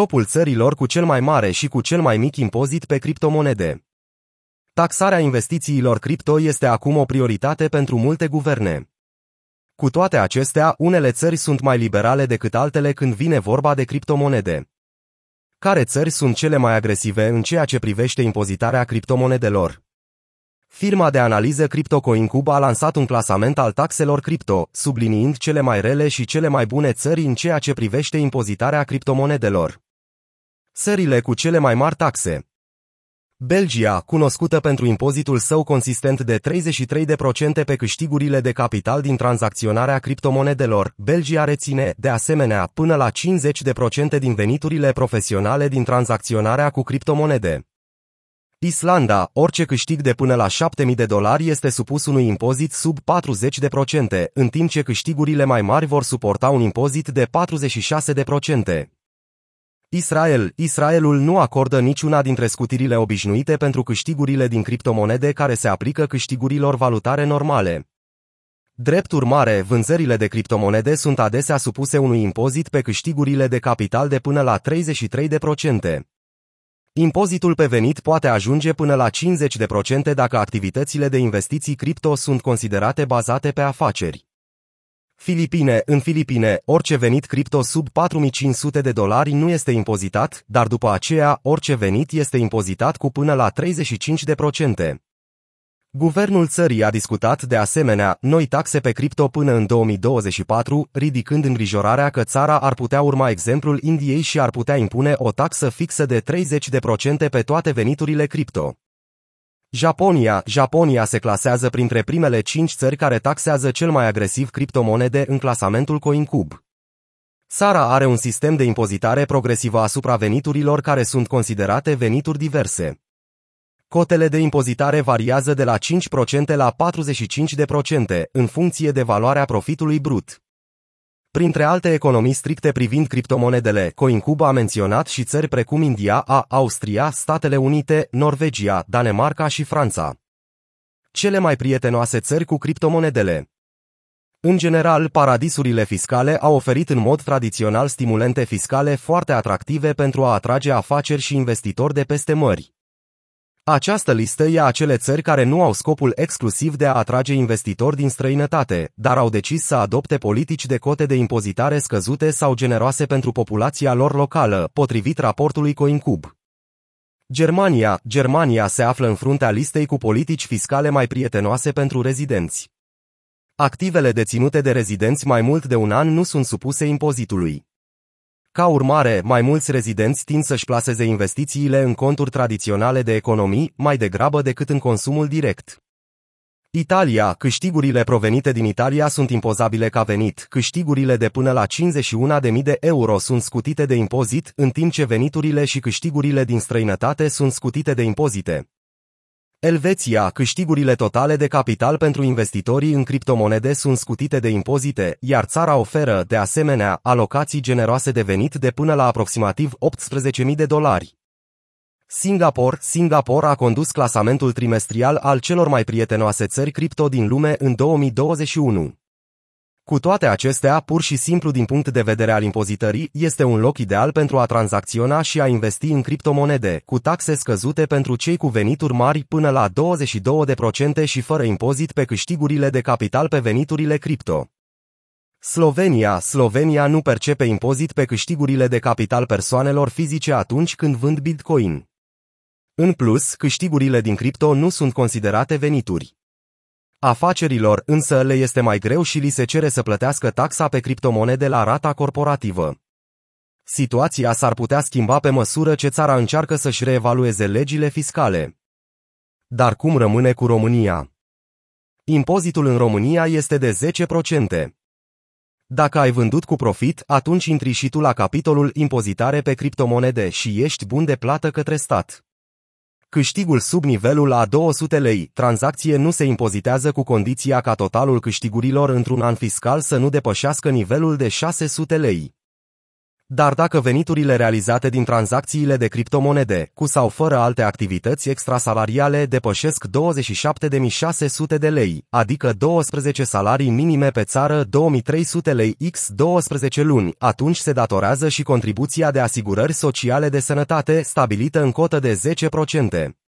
Topul țărilor cu cel mai mare și cu cel mai mic impozit pe criptomonede. Taxarea investițiilor cripto este acum o prioritate pentru multe guverne. Cu toate acestea, unele țări sunt mai liberale decât altele când vine vorba de criptomonede. Care țări sunt cele mai agresive în ceea ce privește impozitarea criptomonedelor? Firma de analiză CryptoCoinCube a lansat un clasament al taxelor cripto, subliniind cele mai rele și cele mai bune țări în ceea ce privește impozitarea criptomonedelor. Țările cu cele mai mari taxe Belgia, cunoscută pentru impozitul său consistent de 33% pe câștigurile de capital din tranzacționarea criptomonedelor, Belgia reține, de asemenea, până la 50% din veniturile profesionale din tranzacționarea cu criptomonede. Islanda, orice câștig de până la 7000 de dolari este supus unui impozit sub 40%, în timp ce câștigurile mai mari vor suporta un impozit de 46%. Israel, Israelul nu acordă niciuna dintre scutirile obișnuite pentru câștigurile din criptomonede care se aplică câștigurilor valutare normale. Drept urmare, vânzările de criptomonede sunt adesea supuse unui impozit pe câștigurile de capital de până la 33%. Impozitul pe venit poate ajunge până la 50% dacă activitățile de investiții cripto sunt considerate bazate pe afaceri. Filipine, în Filipine, orice venit cripto sub 4500 de dolari nu este impozitat, dar după aceea, orice venit este impozitat cu până la 35%. Guvernul țării a discutat de asemenea noi taxe pe cripto până în 2024, ridicând îngrijorarea că țara ar putea urma exemplul Indiei și ar putea impune o taxă fixă de 30% pe toate veniturile cripto. Japonia, Japonia se clasează printre primele 5 țări care taxează cel mai agresiv criptomonede în clasamentul CoinCube. Țara are un sistem de impozitare progresivă asupra veniturilor care sunt considerate venituri diverse. Cotele de impozitare variază de la 5% la 45% în funcție de valoarea profitului brut. Printre alte economii stricte privind criptomonedele, CoinCube a menționat și țări precum India, a, Austria, Statele Unite, Norvegia, Danemarca și Franța. Cele mai prietenoase țări cu criptomonedele în general, paradisurile fiscale au oferit în mod tradițional stimulente fiscale foarte atractive pentru a atrage afaceri și investitori de peste mări. Această listă e acele țări care nu au scopul exclusiv de a atrage investitori din străinătate, dar au decis să adopte politici de cote de impozitare scăzute sau generoase pentru populația lor locală, potrivit raportului CoinCube. Germania, Germania se află în fruntea listei cu politici fiscale mai prietenoase pentru rezidenți. Activele deținute de rezidenți mai mult de un an nu sunt supuse impozitului. Ca urmare, mai mulți rezidenți tind să-și plaseze investițiile în conturi tradiționale de economii, mai degrabă decât în consumul direct. Italia, câștigurile provenite din Italia sunt impozabile ca venit, câștigurile de până la 51.000 de euro sunt scutite de impozit, în timp ce veniturile și câștigurile din străinătate sunt scutite de impozite. Elveția, câștigurile totale de capital pentru investitorii în criptomonede sunt scutite de impozite, iar țara oferă, de asemenea, alocații generoase de venit de până la aproximativ 18.000 de dolari. Singapore, Singapore a condus clasamentul trimestrial al celor mai prietenoase țări cripto din lume în 2021. Cu toate acestea, pur și simplu din punct de vedere al impozitării, este un loc ideal pentru a tranzacționa și a investi în criptomonede, cu taxe scăzute pentru cei cu venituri mari până la 22% și fără impozit pe câștigurile de capital pe veniturile cripto. Slovenia, Slovenia nu percepe impozit pe câștigurile de capital persoanelor fizice atunci când vând Bitcoin. În plus, câștigurile din cripto nu sunt considerate venituri. Afacerilor însă le este mai greu și li se cere să plătească taxa pe criptomonede la rata corporativă. Situația s-ar putea schimba pe măsură ce țara încearcă să-și reevalueze legile fiscale. Dar cum rămâne cu România? Impozitul în România este de 10%. Dacă ai vândut cu profit, atunci intri și tu la capitolul impozitare pe criptomonede și ești bun de plată către stat. Câștigul sub nivelul a 200 lei, tranzacție nu se impozitează cu condiția ca totalul câștigurilor într-un an fiscal să nu depășească nivelul de 600 lei. Dar dacă veniturile realizate din tranzacțiile de criptomonede, cu sau fără alte activități extrasalariale, depășesc 27.600 de lei, adică 12 salarii minime pe țară 2300 lei x 12 luni, atunci se datorează și contribuția de asigurări sociale de sănătate, stabilită în cotă de 10%.